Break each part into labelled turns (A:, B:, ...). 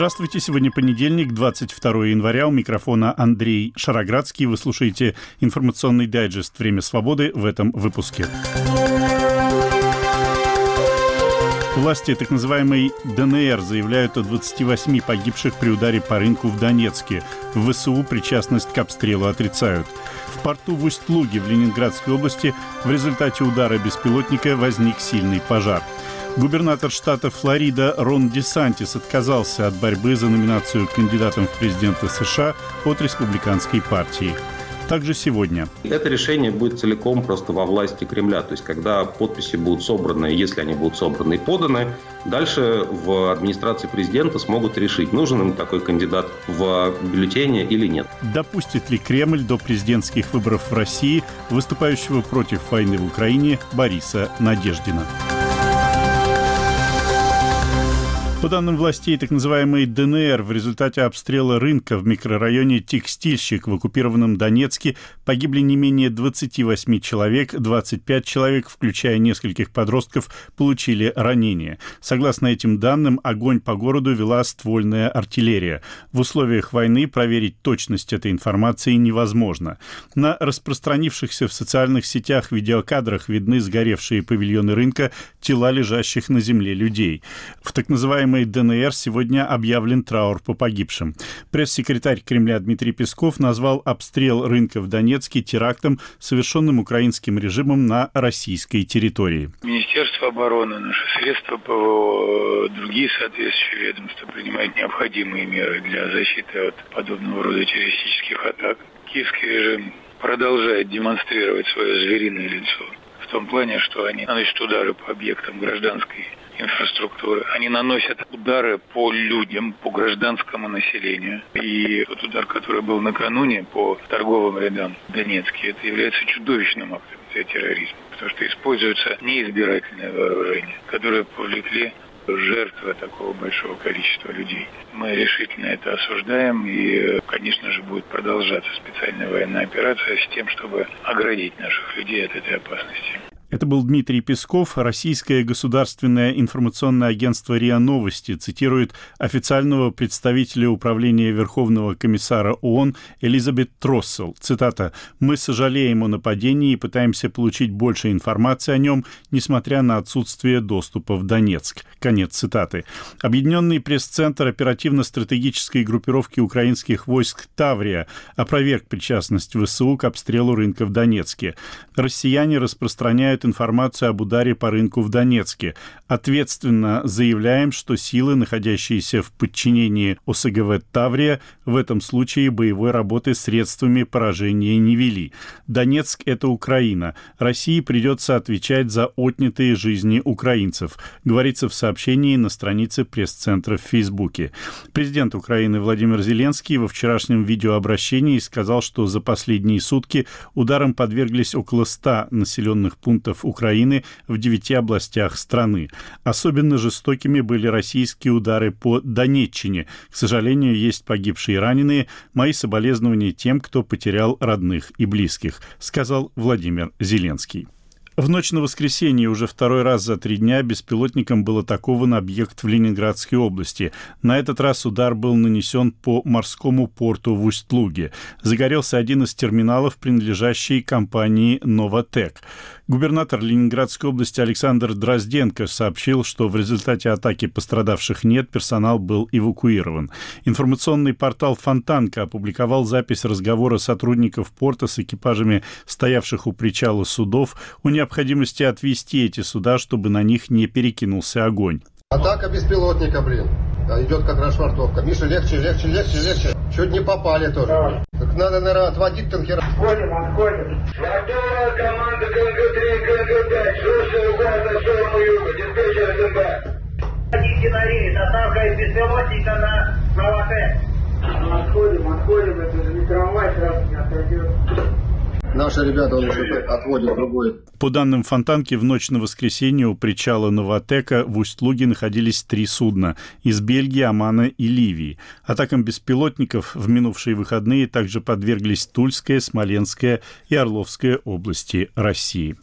A: Здравствуйте, сегодня понедельник, 22 января. У микрофона Андрей Шароградский. Вы слушаете информационный дайджест «Время свободы» в этом выпуске. Власти так называемой ДНР заявляют о 28 погибших при ударе по рынку в Донецке. В ВСУ причастность к обстрелу отрицают. В порту в Усть-Луге в Ленинградской области в результате удара беспилотника возник сильный пожар. Губернатор штата Флорида Рон Десантис отказался от борьбы за номинацию кандидатом в президенты США от республиканской партии также сегодня.
B: Это решение будет целиком просто во власти Кремля. То есть, когда подписи будут собраны, если они будут собраны и поданы, дальше в администрации президента смогут решить, нужен им такой кандидат в бюллетене или нет.
A: Допустит ли Кремль до президентских выборов в России выступающего против войны в Украине Бориса Надеждина? По данным властей так называемой ДНР, в результате обстрела рынка в микрорайоне Текстильщик в оккупированном Донецке погибли не менее 28 человек, 25 человек, включая нескольких подростков, получили ранения. Согласно этим данным, огонь по городу вела ствольная артиллерия. В условиях войны проверить точность этой информации невозможно. На распространившихся в социальных сетях видеокадрах видны сгоревшие павильоны рынка, тела лежащих на земле людей. В так называемом называемой ДНР сегодня объявлен траур по погибшим. Пресс-секретарь Кремля Дмитрий Песков назвал обстрел рынка в Донецке терактом, совершенным украинским режимом на российской территории.
C: Министерство обороны, наши средства ПВО, другие соответствующие ведомства принимают необходимые меры для защиты от подобного рода террористических атак. Киевский режим продолжает демонстрировать свое звериное лицо в том плане, что они наносят удары по объектам гражданской инфраструктуры. Они наносят удары по людям, по гражданскому населению. И тот удар, который был накануне по торговым рядам в Донецке, это является чудовищным актом терроризма, потому что используется неизбирательное вооружение, которое повлекли жертвы такого большого количества людей. Мы решительно это осуждаем и, конечно же, будет продолжаться специальная военная операция с тем, чтобы оградить наших людей от этой опасности.
A: Это был Дмитрий Песков. Российское государственное информационное агентство РИА Новости цитирует официального представителя Управления Верховного комиссара ООН Элизабет Троссел. Цитата. «Мы сожалеем о нападении и пытаемся получить больше информации о нем, несмотря на отсутствие доступа в Донецк». Конец цитаты. Объединенный пресс-центр оперативно-стратегической группировки украинских войск «Таврия» опроверг причастность ВСУ к обстрелу рынка в Донецке. Россияне распространяют информацию об ударе по рынку в Донецке. Ответственно заявляем, что силы, находящиеся в подчинении ОСГВ «Таврия», в этом случае боевой работы средствами поражения не вели. Донецк – это Украина. России придется отвечать за отнятые жизни украинцев, говорится в сообщении на странице пресс-центра в Фейсбуке. Президент Украины Владимир Зеленский во вчерашнем видеообращении сказал, что за последние сутки ударом подверглись около 100 населенных пунктов Украины в девяти областях страны. Особенно жестокими были российские удары по Донеччине. К сожалению, есть погибшие и раненые. Мои соболезнования тем, кто потерял родных и близких, сказал Владимир Зеленский. В ночь на воскресенье уже второй раз за три дня беспилотником был атакован объект в Ленинградской области. На этот раз удар был нанесен по морскому порту в Усть-Луге. Загорелся один из терминалов, принадлежащий компании «Новотек». Губернатор Ленинградской области Александр Дрозденко сообщил, что в результате атаки пострадавших нет, персонал был эвакуирован. Информационный портал «Фонтанка» опубликовал запись разговора сотрудников порта с экипажами стоявших у причала судов о необходимости отвести эти суда, чтобы на них не перекинулся огонь.
D: Атака беспилотника, блин. Идет как расшвартовка. Миша, легче, легче, легче, легче. Чуть не попали тоже. Давай. Так надо, наверное, отводить танкера.
E: Отходим, отходим. Готова команда КНГ-3, КНГ-5. Слушаю вас на сторону юга. Диспетчер СМБ.
F: Хотите на рейс. Атака из беспилотника на Новотек.
E: Отходим, отходим. Это же не трамвай сразу не отойдет.
D: Наши ребята уже отводят другой.
A: По данным Фонтанки, в ночь на воскресенье у причала Новотека в Усть-Луге находились три судна из Бельгии, Омана и Ливии. Атакам беспилотников в минувшие выходные также подверглись Тульская, Смоленская и Орловская области России.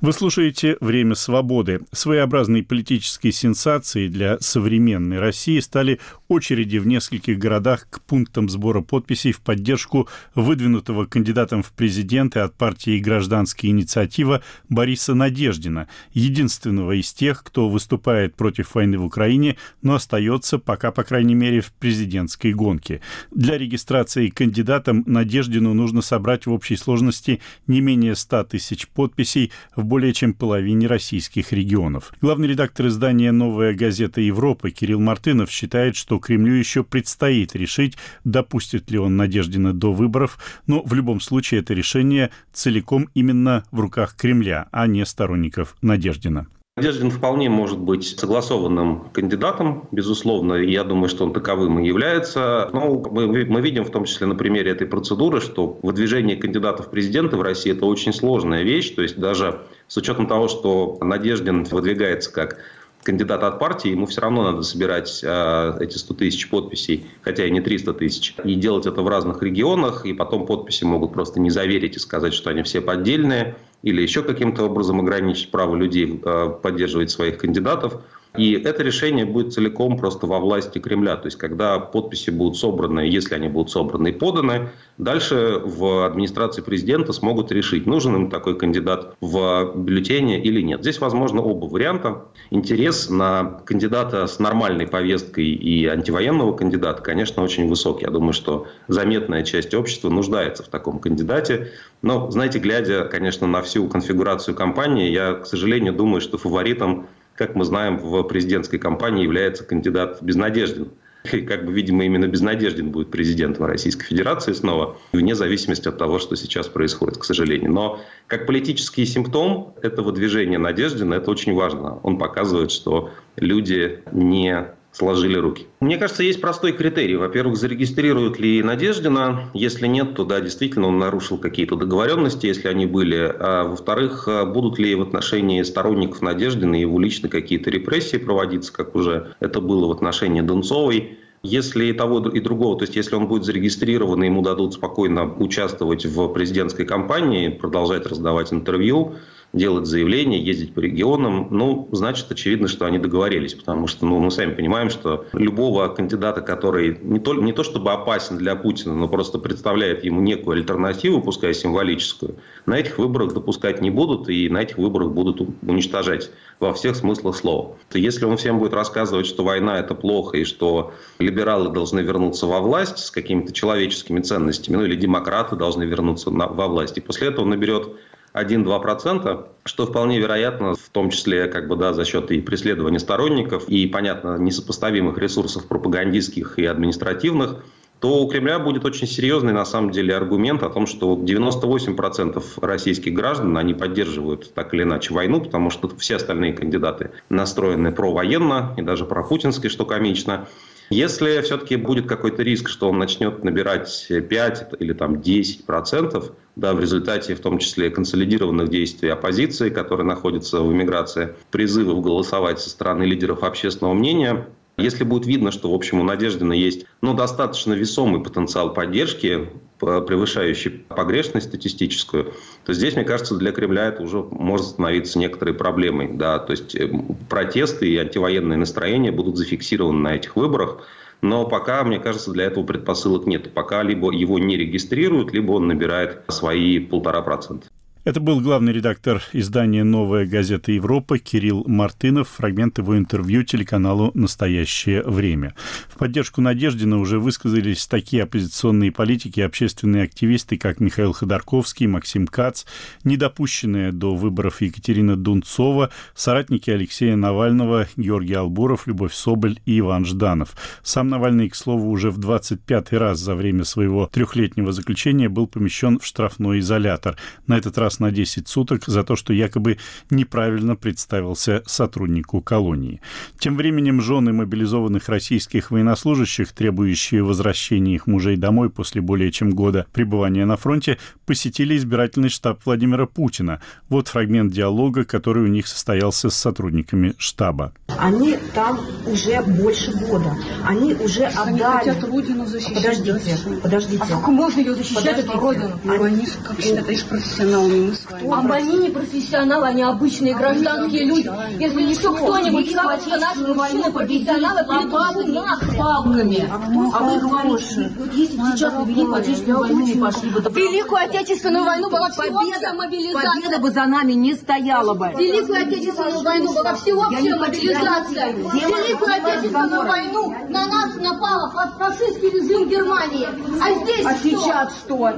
A: Вы слушаете «Время свободы». Своеобразной политической сенсацией для современной России стали очереди в нескольких городах к пунктам сбора подписей в поддержку выдвинутого кандидатом в президенты от партии «Гражданская инициатива» Бориса Надеждина, единственного из тех, кто выступает против войны в Украине, но остается пока, по крайней мере, в президентской гонке. Для регистрации кандидатом Надеждину нужно собрать в общей сложности не менее 100 тысяч подписей в более чем половине российских регионов. Главный редактор издания «Новая газета Европы» Кирилл Мартынов считает, что Кремлю еще предстоит решить, допустит ли он Надеждина до выборов, но в любом случае это решение целиком именно в руках Кремля, а не сторонников Надеждина.
B: Надеждин вполне может быть согласованным кандидатом, безусловно, я думаю, что он таковым и является. Но мы, мы видим в том числе на примере этой процедуры, что выдвижение кандидатов в президенты в России – это очень сложная вещь. То есть даже с учетом того, что Надеждин выдвигается как кандидат от партии, ему все равно надо собирать э, эти 100 тысяч подписей, хотя и не 300 тысяч, и делать это в разных регионах, и потом подписи могут просто не заверить и сказать, что они все поддельные или еще каким-то образом ограничить право людей э, поддерживать своих кандидатов. И это решение будет целиком просто во власти Кремля. То есть, когда подписи будут собраны, если они будут собраны и поданы, дальше в администрации президента смогут решить, нужен им такой кандидат в бюллетене или нет. Здесь возможно оба варианта. Интерес на кандидата с нормальной повесткой и антивоенного кандидата, конечно, очень высокий. Я думаю, что заметная часть общества нуждается в таком кандидате. Но, знаете, глядя, конечно, на всю конфигурацию кампании, я, к сожалению, думаю, что фаворитом как мы знаем, в президентской кампании является кандидат Безнадеждин. И как бы, видимо, именно Безнадеждин будет президентом Российской Федерации снова, вне зависимости от того, что сейчас происходит, к сожалению. Но как политический симптом этого движения Надеждина это очень важно. Он показывает, что люди не сложили руки. Мне кажется, есть простой критерий. Во-первых, зарегистрируют ли Надеждина. Если нет, то да, действительно, он нарушил какие-то договоренности, если они были. А во-вторых, будут ли в отношении сторонников Надеждина его лично какие-то репрессии проводиться, как уже это было в отношении Донцовой. Если того, и другого, то есть если он будет зарегистрирован, ему дадут спокойно участвовать в президентской кампании, продолжать раздавать интервью, делать заявления, ездить по регионам, ну, значит, очевидно, что они договорились, потому что, ну, мы сами понимаем, что любого кандидата, который не то, не то чтобы опасен для Путина, но просто представляет ему некую альтернативу, пускай символическую, на этих выборах допускать не будут, и на этих выборах будут уничтожать во всех смыслах слова. То если он всем будет рассказывать, что война – это плохо, и что либералы должны вернуться во власть с какими-то человеческими ценностями, ну или демократы должны вернуться на, во власть, и после этого он наберет 1-2%, что вполне вероятно, в том числе как бы, да, за счет и преследования сторонников, и, понятно, несопоставимых ресурсов пропагандистских и административных, то у Кремля будет очень серьезный, на самом деле, аргумент о том, что 98% российских граждан, они поддерживают так или иначе войну, потому что все остальные кандидаты настроены провоенно и даже пропутински, что комично. Если все-таки будет какой-то риск, что он начнет набирать 5 или там 10 процентов, да, в результате в том числе консолидированных действий оппозиции, которая находится в эмиграции, призывов голосовать со стороны лидеров общественного мнения, если будет видно, что, в общем, у Надеждина есть ну, достаточно весомый потенциал поддержки, превышающий погрешность статистическую, то здесь, мне кажется, для Кремля это уже может становиться некоторой проблемой. Да? То есть э, протесты и антивоенные настроения будут зафиксированы на этих выборах. Но пока, мне кажется, для этого предпосылок нет. Пока либо его не регистрируют, либо он набирает свои полтора процента.
A: Это был главный редактор издания «Новая газета Европа» Кирилл Мартынов. Фрагмент его интервью телеканалу «Настоящее время». В поддержку Надеждина уже высказались такие оппозиционные политики и общественные активисты, как Михаил Ходорковский, Максим Кац, недопущенные до выборов Екатерина Дунцова, соратники Алексея Навального, Георгий Албуров, Любовь Соболь и Иван Жданов. Сам Навальный, к слову, уже в 25-й раз за время своего трехлетнего заключения был помещен в штрафной изолятор. На этот раз раз на 10 суток за то, что якобы неправильно представился сотруднику колонии. Тем временем жены мобилизованных российских военнослужащих, требующие возвращения их мужей домой после более чем года пребывания на фронте, посетили избирательный штаб Владимира Путина. Вот фрагмент диалога, который у них состоялся с сотрудниками штаба.
G: Они там уже больше года. Они уже
H: Они
G: отдали...
H: хотят родину защищать.
G: Подождите, подождите.
H: А как можно ее защищать,
G: Подождите.
H: эту родину?
G: Они-
H: Ну, они, как считаешь, профессионалами, мы с вами.
I: А они не профессионалы, они обычные гражданские люди. Если еще кто-нибудь скажет, что наши мужчины профессионалы, придут нас палками.
G: А вы говорите, вот если бы сейчас на Великую Отечественную войну не пошли бы,
I: Великую Отечественную войну была всеобщая
G: победа, победа
I: мобилизация.
G: бы за нами не стояла бы.
I: Великую Отечественную войну была всеобщая мобилизация. Великую. Отечественную войну на нас напал фа- фашистский режим Германии. А здесь
G: А сейчас что?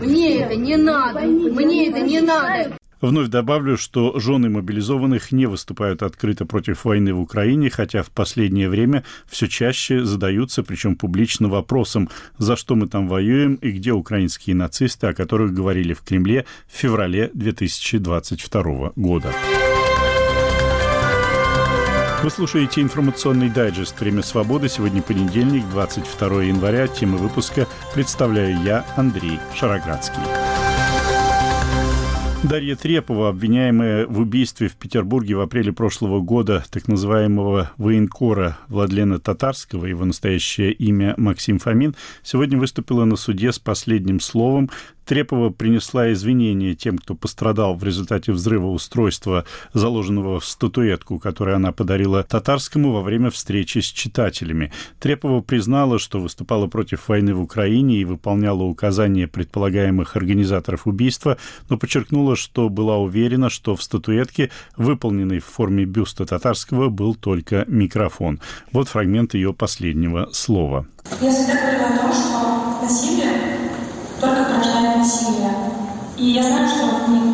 I: Мне это не надо. Мне это не надо.
A: Вновь добавлю, что жены мобилизованных не выступают открыто против войны в Украине, хотя в последнее время все чаще задаются, причем публично, вопросом, за что мы там воюем и где украинские нацисты, о которых говорили в Кремле в феврале 2022 года. Вы слушаете информационный дайджест «Время свободы». Сегодня понедельник, 22 января. Тема выпуска представляю я, Андрей Шароградский. Дарья Трепова, обвиняемая в убийстве в Петербурге в апреле прошлого года так называемого военкора Владлена Татарского, его настоящее имя Максим Фомин, сегодня выступила на суде с последним словом. Трепова принесла извинения тем, кто пострадал в результате взрыва устройства, заложенного в статуэтку, которую она подарила Татарскому во время встречи с читателями. Трепова признала, что выступала против войны в Украине и выполняла указания предполагаемых организаторов убийства, но подчеркнула, что была уверена, что в статуэтке, выполненной в форме бюста Татарского, был только микрофон. Вот фрагмент ее последнего слова.
J: Я всегда говорила о том, что насилие только порождает насилие. И я знаю, что ну,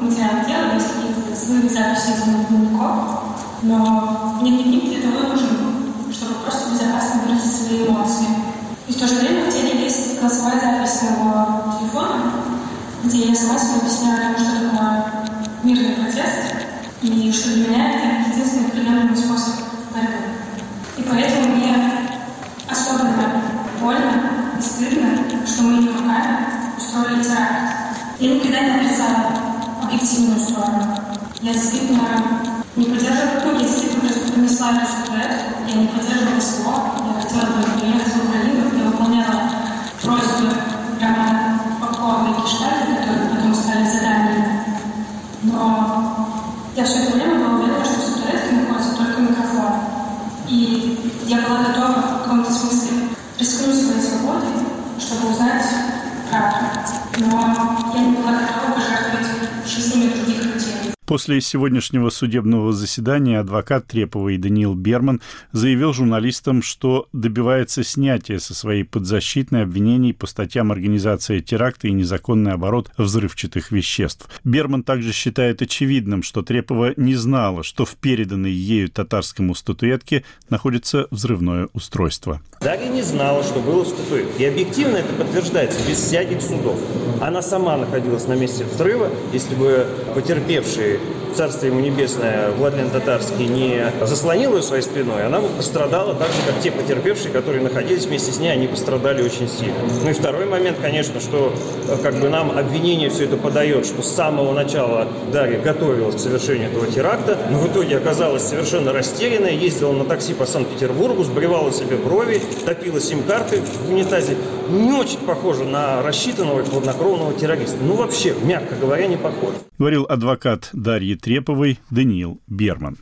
J: материалах дела есть какие-то сны, записи из моих дневников, но мне дневник для того нужен, чтобы просто безопасно выразить свои эмоции. И в то же время в теле есть голосовая запись моего телефона, где я сама себе объясняю, о том, что такое мирный протест, и что для меня это единственный приемлемый способ борьбы. И поэтому мне особенно больно и стыдно, что мы не руками устроили теракт. Я никогда не отрицала объективную сторону. Я действительно не поддерживала, ну, я действительно просто принесла эту статуэтку, я не поддерживала СВО, я хотела бы приехать в Украину, я выполняла просьбы Романа Попкова и Кишталя, которые потом стали заданиями. Но я все это время была уверена, что в статуэтке находится только микрофон. И я была готова в каком-то смысле рискнуть своей свободой, чтобы узнать правду. Но я не была готова пожертвовать жизнями других людей.
A: После сегодняшнего судебного заседания адвокат Треповой Даниил Берман заявил журналистам, что добивается снятия со своей подзащитной обвинений по статьям организации теракта и незаконный оборот взрывчатых веществ. Берман также считает очевидным, что Трепова не знала, что в переданной ею татарскому статуэтке находится взрывное устройство.
K: Дарья не знала, что было в статуэтке. И объективно это подтверждается без всяких судов. Она сама находилась на месте взрыва. Если бы রেট Царство ему небесное, Владлен Татарский не заслонил ее своей спиной, она пострадала так же, как те потерпевшие, которые находились вместе с ней, они пострадали очень сильно. Ну и второй момент, конечно, что э, как бы нам обвинение все это подает, что с самого начала Дарья готовилась к совершению этого теракта, но в итоге оказалась совершенно растерянная, ездила на такси по Санкт-Петербургу, сбривала себе брови, топила сим-карты в унитазе. Не очень похоже на рассчитанного и хладнокровного террориста. Ну вообще, мягко говоря, не похоже.
A: Говорил адвокат Дарьи Треповой Даниил Берман.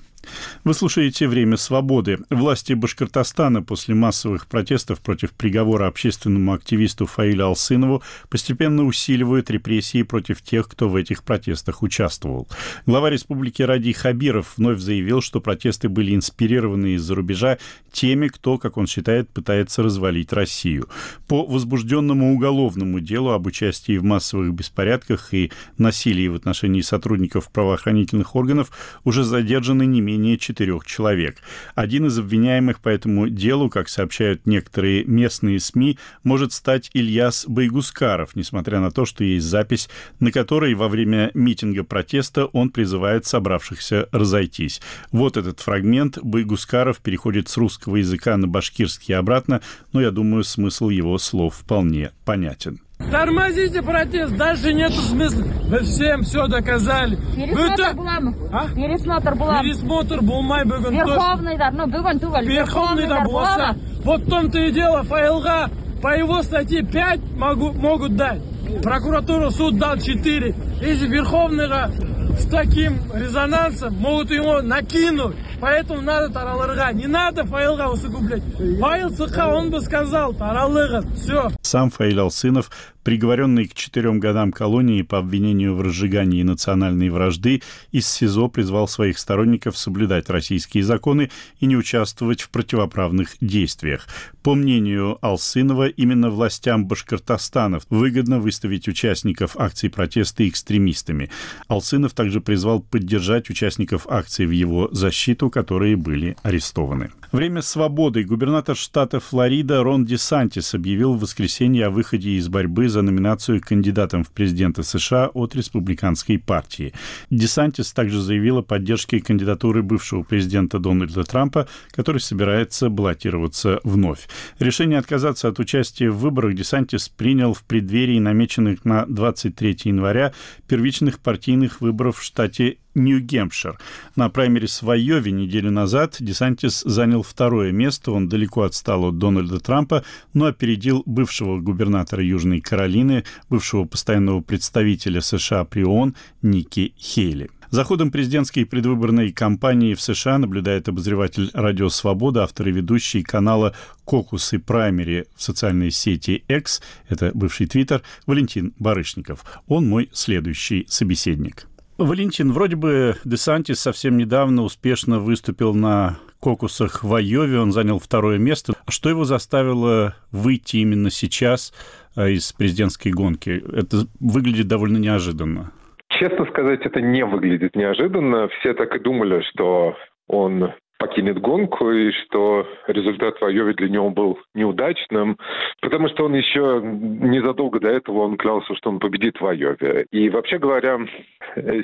A: Вы слушаете «Время свободы». Власти Башкортостана после массовых протестов против приговора общественному активисту Фаилю Алсынову постепенно усиливают репрессии против тех, кто в этих протестах участвовал. Глава республики Ради Хабиров вновь заявил, что протесты были инспирированы из-за рубежа теми, кто, как он считает, пытается развалить Россию. По возбужденному уголовному делу об участии в массовых беспорядках и насилии в отношении сотрудников правоохранительных органов уже задержаны не менее менее четырех человек. Один из обвиняемых по этому делу, как сообщают некоторые местные СМИ, может стать Ильяс Байгускаров, несмотря на то, что есть запись, на которой во время митинга протеста он призывает собравшихся разойтись. Вот этот фрагмент. Байгускаров переходит с русского языка на башкирский и обратно, но я думаю, смысл его слов вполне понятен.
L: Тормозите протест, дальше нету смысла. Вы всем все доказали.
I: Пересмотр буламы.
L: А?
I: Пересмотр буламы.
L: Пересмотр болмай бүгін.
I: Верховныйдар, ну бүгін түгел.
L: Верховныйдар болса. Вот в том-то и дело, ФЛГ по его статье 5 могу, могут дать. Прокуратура, суд дал 4. Если Верховныйға с таким резонансом могут его накинуть. Поэтому надо таралырға. Не надо файлға усугублять. Файл СХ, он бы сказал, таралыгын. Все.
A: Сам Фаиль Алсынов приговоренный к четырем годам колонии по обвинению в разжигании национальной вражды, из СИЗО призвал своих сторонников соблюдать российские законы и не участвовать в противоправных действиях. По мнению Алсынова, именно властям Башкортостана выгодно выставить участников акций протеста экстремистами. Алсынов также призвал поддержать участников акций в его защиту, которые были арестованы. Время свободы. Губернатор штата Флорида Рон Десантис объявил в воскресенье о выходе из борьбы за номинацию кандидатом в президенты США от республиканской партии. Десантис также заявил о поддержке кандидатуры бывшего президента Дональда Трампа, который собирается баллотироваться вновь. Решение отказаться от участия в выборах Десантис принял в преддверии намеченных на 23 января первичных партийных выборов в штате Нью-Гемпшир. На праймерис в Айове неделю назад Десантис занял второе место. Он далеко отстал от Дональда Трампа, но опередил бывшего губернатора Южной Каролины, бывшего постоянного представителя США при ООН Ники Хейли. За ходом президентской предвыборной кампании в США наблюдает обозреватель «Радио Свобода», автор и ведущий канала «Кокус и праймери» в социальной сети X, это бывший Твиттер, Валентин Барышников. Он мой следующий собеседник. Валентин, вроде бы Десантис совсем недавно успешно выступил на кокусах в Айове, он занял второе место. Что его заставило выйти именно сейчас а, из президентской гонки? Это выглядит довольно неожиданно.
M: Честно сказать, это не выглядит неожиданно. Все так и думали, что он покинет гонку и что результат в Айове для него был неудачным, потому что он еще незадолго до этого он клялся, что он победит в Айове. И вообще говоря,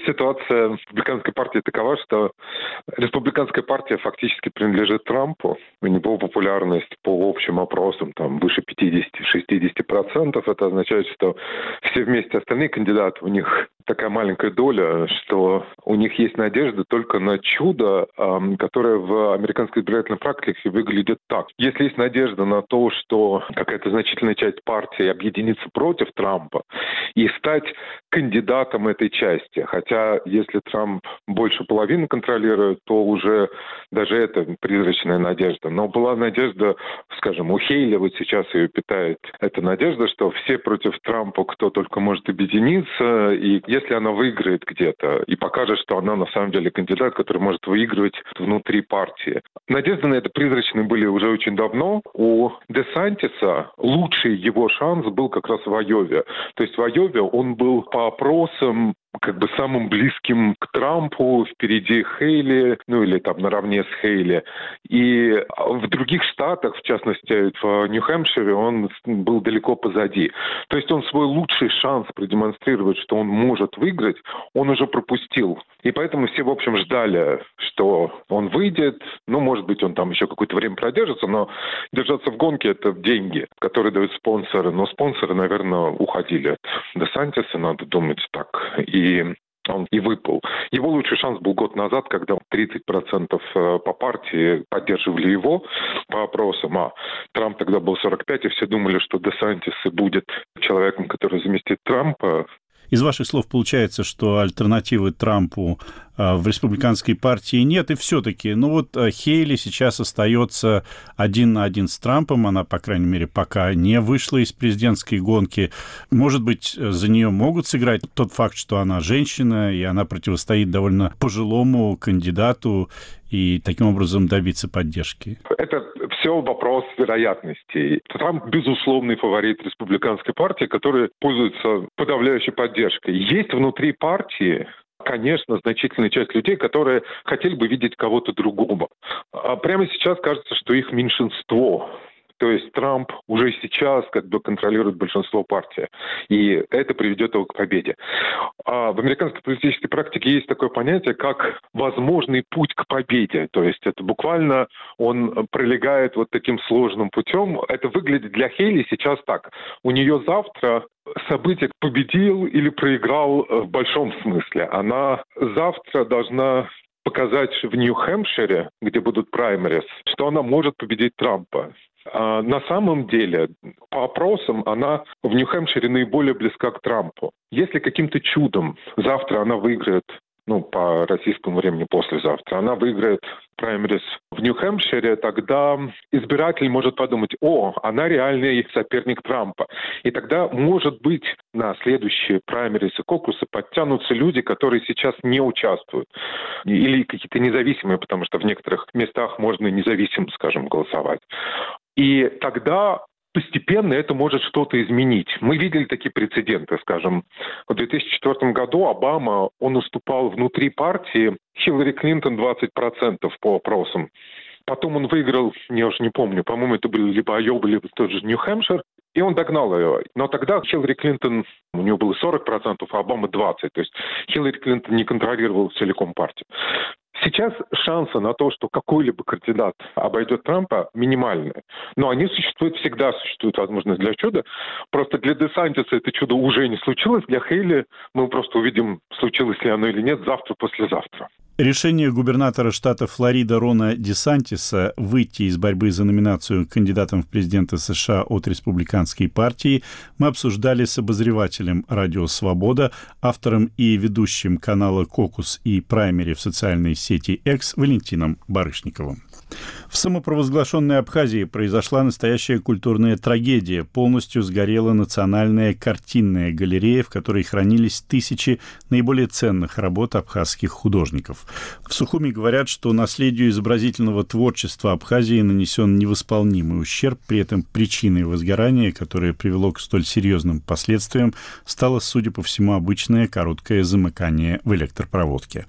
M: ситуация в республиканской партии такова, что республиканская партия фактически принадлежит Трампу. У него популярность по общим опросам там выше 50-60%. Это означает, что все вместе остальные кандидаты, у них такая маленькая доля, что у них есть надежда только на чудо, которое в американской избирательной практике выглядит так. Если есть надежда на то, что какая-то значительная часть партии объединится против Трампа и стать кандидатом этой части, хотя если Трамп больше половины контролирует, то уже даже это призрачная надежда. Но была надежда, скажем, у Хейли вот сейчас ее питает эта надежда, что все против Трампа, кто только может объединиться, и если она выиграет где-то и покажет, что она на самом деле кандидат, который может выигрывать внутри партии. Надежды на это призрачные были уже очень давно. У Десантиса лучший его шанс был как раз в Айове. То есть в Айове он был по опросам как бы самым близким к Трампу, впереди Хейли, ну или там наравне с Хейли. И в других штатах, в частности в Нью-Хэмпшире, он был далеко позади. То есть он свой лучший шанс продемонстрировать, что он может выиграть, он уже пропустил. И поэтому все, в общем, ждали, что он выйдет. Ну, может быть, он там еще какое-то время продержится, но держаться в гонке – это деньги, которые дают спонсоры. Но спонсоры, наверное, уходили от Десантиса, надо думать так. И он и выпал. Его лучший шанс был год назад, когда 30% э, по партии поддерживали его по опросам, а Трамп тогда был 45, и все думали, что Десантис будет человеком, который заместит Трампа.
A: Из ваших слов получается, что альтернативы Трампу в республиканской партии нет, и все-таки, ну вот а, Хейли сейчас остается один на один с Трампом, она, по крайней мере, пока не вышла из президентской гонки. Может быть, за нее могут сыграть тот факт, что она женщина, и она противостоит довольно пожилому кандидату, и таким образом добиться поддержки?
M: Это все вопрос вероятностей. Трамп безусловный фаворит республиканской партии, который пользуется подавляющей поддержкой. Есть внутри партии конечно, значительная часть людей, которые хотели бы видеть кого-то другого. А прямо сейчас кажется, что их меньшинство. То есть Трамп уже сейчас как бы контролирует большинство партии. И это приведет его к победе. А в американской политической практике есть такое понятие, как возможный путь к победе. То есть это буквально он пролегает вот таким сложным путем. Это выглядит для Хейли сейчас так. У нее завтра событие победил или проиграл в большом смысле. Она завтра должна показать в Нью-Хэмпшире, где будут праймерис, что она может победить Трампа. А на самом деле, по опросам, она в Нью-Хэмпшире наиболее близка к Трампу. Если каким-то чудом завтра она выиграет ну, по российскому времени послезавтра, она выиграет праймерис в Нью-Хэмпшире, тогда избиратель может подумать, о, она реальный соперник Трампа. И тогда, может быть, на следующие праймерис и кокусы подтянутся люди, которые сейчас не участвуют. Или какие-то независимые, потому что в некоторых местах можно независимо, скажем, голосовать. И тогда постепенно это может что-то изменить. Мы видели такие прецеденты, скажем, в 2004 году Обама, он уступал внутри партии Хиллари Клинтон 20% по опросам. Потом он выиграл, я уже не помню, по-моему, это были либо Айова, либо тот же Нью-Хэмпшир, и он догнал ее. Но тогда Хиллари Клинтон, у нее было 40%, а Обама 20%. То есть Хиллари Клинтон не контролировал целиком партию. Сейчас шансы на то, что какой-либо кандидат обойдет Трампа, минимальные. Но они существуют всегда, существует возможность для чуда. Просто для Десантиса это чудо уже не случилось. Для Хейли мы просто увидим, случилось ли оно или нет, завтра-послезавтра.
A: Решение губернатора штата Флорида Рона Десантиса выйти из борьбы за номинацию кандидатом в президенты США от республиканской партии мы обсуждали с обозревателем «Радио Свобода», автором и ведущим канала «Кокус» и праймери в социальной сети X Валентином Барышниковым. В самопровозглашенной Абхазии произошла настоящая культурная трагедия. Полностью сгорела национальная картинная галерея, в которой хранились тысячи наиболее ценных работ абхазских художников. В Сухуми говорят, что наследию изобразительного творчества Абхазии нанесен невосполнимый ущерб, при этом причиной возгорания, которое привело к столь серьезным последствиям, стало, судя по всему, обычное короткое замыкание в электропроводке.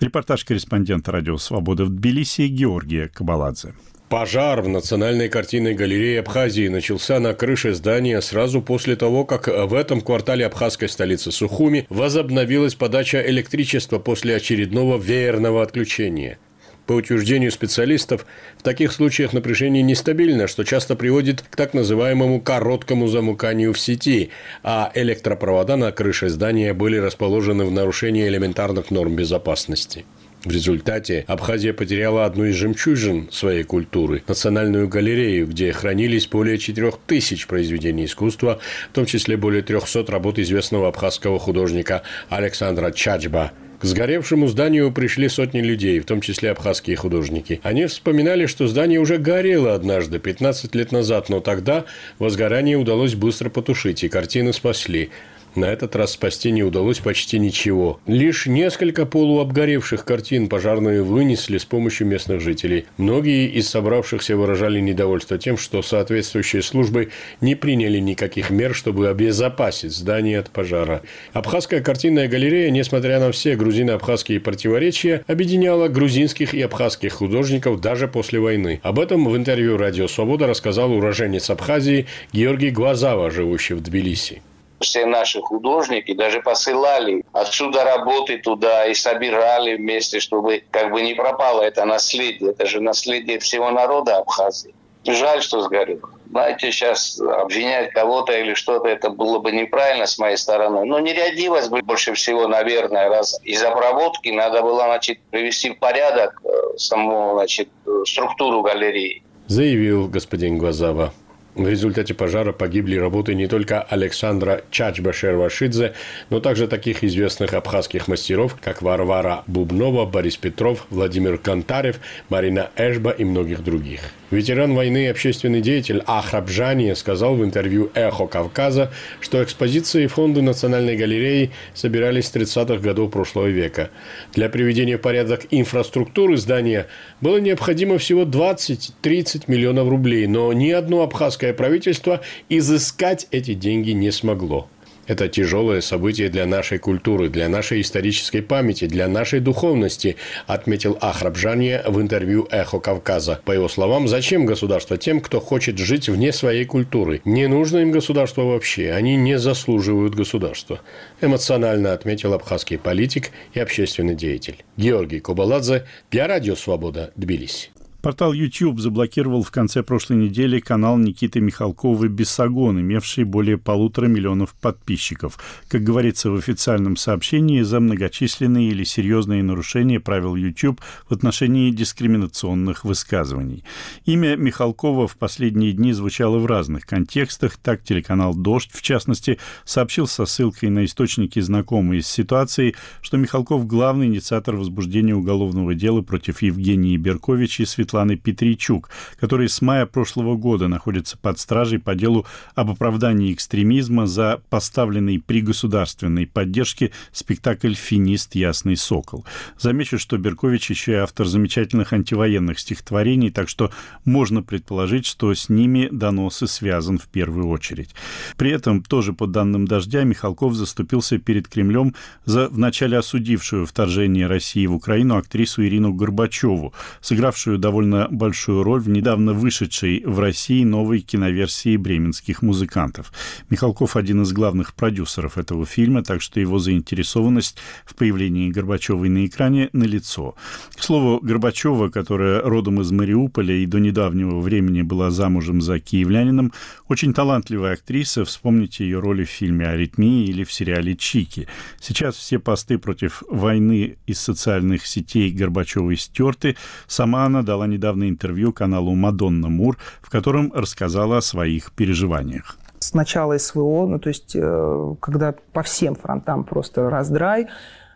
A: Репортаж корреспондента «Радио Свобода» в Тбилиси Георгия Кабаладзе.
N: Пожар в Национальной картинной галерее Абхазии начался на крыше здания сразу после того, как в этом квартале абхазской столицы Сухуми возобновилась подача электричества после очередного веерного отключения. По утверждению специалистов, в таких случаях напряжение нестабильно, что часто приводит к так называемому короткому замыканию в сети, а электропровода на крыше здания были расположены в нарушении элементарных норм безопасности. В результате Абхазия потеряла одну из жемчужин своей культуры – национальную галерею, где хранились более 4000 произведений искусства, в том числе более 300 работ известного абхазского художника Александра Чачба – к сгоревшему зданию пришли сотни людей, в том числе абхазские художники. Они вспоминали, что здание уже горело однажды, 15 лет назад, но тогда возгорание удалось быстро потушить, и картины спасли. На этот раз спасти не удалось почти ничего. Лишь несколько полуобгоревших картин пожарные вынесли с помощью местных жителей. Многие из собравшихся выражали недовольство тем, что соответствующие службы не приняли никаких мер, чтобы обезопасить здание от пожара. Абхазская картинная галерея, несмотря на все грузино-абхазские противоречия, объединяла грузинских и абхазских художников даже после войны. Об этом в интервью «Радио Свобода» рассказал уроженец Абхазии Георгий Глазава, живущий в Тбилиси
O: все наши художники даже посылали отсюда работы туда и собирали вместе, чтобы как бы не пропало это наследие. Это же наследие всего народа Абхазии. Жаль, что сгорело. Знаете, сейчас обвинять кого-то или что-то, это было бы неправильно с моей стороны. Но нередивость бы больше всего, наверное, раз из-за проводки надо было, значит, привести в порядок э, саму, значит, структуру галереи.
N: Заявил господин Глазава. В результате пожара погибли работы не только Александра Чачба-Шервашидзе, но также таких известных абхазских мастеров, как Варвара Бубнова, Борис Петров, Владимир Кантарев, Марина Эшба и многих других. Ветеран войны и общественный деятель Ахрабжани сказал в интервью «Эхо Кавказа», что экспозиции и фонды Национальной галереи собирались с 30-х годов прошлого века. Для приведения в порядок инфраструктуры здания было необходимо всего 20-30 миллионов рублей, но ни одно абхазское правительство изыскать эти деньги не смогло. Это тяжелое событие для нашей культуры, для нашей исторической памяти, для нашей духовности, отметил Ахрабжанье в интервью «Эхо Кавказа». По его словам, зачем государство тем, кто хочет жить вне своей культуры? Не нужно им государство вообще, они не заслуживают государства. Эмоционально отметил абхазский политик и общественный деятель. Георгий Кобаладзе для Радио Свобода, Тбилиси.
A: Портал YouTube заблокировал в конце прошлой недели канал Никиты Михалкова «Бесогон», имевший более полутора миллионов подписчиков. Как говорится в официальном сообщении, за многочисленные или серьезные нарушения правил YouTube в отношении дискриминационных высказываний. Имя Михалкова в последние дни звучало в разных контекстах. Так телеканал «Дождь», в частности, сообщил со ссылкой на источники, знакомые с ситуацией, что Михалков – главный инициатор возбуждения уголовного дела против Евгении Беркович и Светланы Светланы Петричук, который с мая прошлого года находится под стражей по делу об оправдании экстремизма за поставленный при государственной поддержке спектакль «Финист. Ясный сокол». Замечу, что Беркович еще и автор замечательных антивоенных стихотворений, так что можно предположить, что с ними доносы связан в первую очередь. При этом, тоже по данным «Дождя», Михалков заступился перед Кремлем за вначале осудившую вторжение России в Украину актрису Ирину Горбачеву, сыгравшую довольно довольно большую роль в недавно вышедшей в России новой киноверсии бременских музыкантов. Михалков один из главных продюсеров этого фильма, так что его заинтересованность в появлении Горбачевой на экране налицо. К слову, Горбачева, которая родом из Мариуполя и до недавнего времени была замужем за киевлянином, очень талантливая актриса, вспомните ее роли в фильме «Аритмия» или в сериале «Чики». Сейчас все посты против войны из социальных сетей Горбачевой стерты. Сама она дала недавно интервью каналу «Мадонна Мур», в котором рассказала о своих переживаниях
P: с начала СВО, ну то есть э, когда по всем фронтам просто раздрай,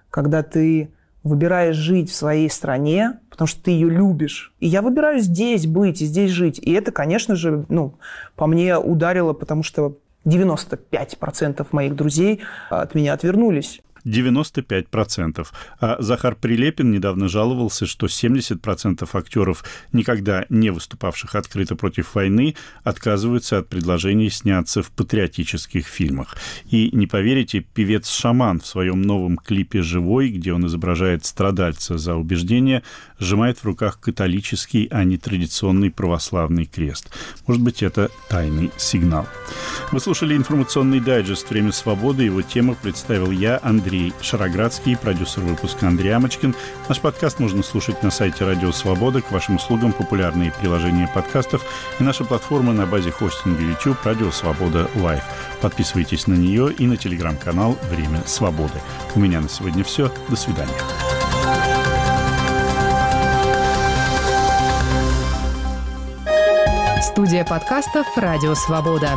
P: когда ты выбираешь жить в своей стране, потому что ты ее любишь. И я выбираю здесь быть и здесь жить. И это, конечно же, ну, по мне ударило, потому что 95% моих друзей от меня отвернулись.
A: 95%. А Захар Прилепин недавно жаловался, что 70% актеров, никогда не выступавших открыто против войны, отказываются от предложений сняться в патриотических фильмах. И не поверите, певец Шаман в своем новом клипе «Живой», где он изображает страдальца за убеждение, сжимает в руках католический, а не традиционный православный крест. Может быть, это тайный сигнал. Вы слушали информационный дайджест «Время свободы». Его тему представил я, Андрей Андрей Шароградский, продюсер выпуска Андрей Амочкин. Наш подкаст можно слушать на сайте Радио Свобода. К вашим услугам популярные приложения подкастов и наша платформа на базе хостинга YouTube Радио Свобода Лайв. Подписывайтесь на нее и на телеграм-канал «Время свободы». У меня на сегодня все. До свидания.
Q: Студия подкастов «Радио Свобода».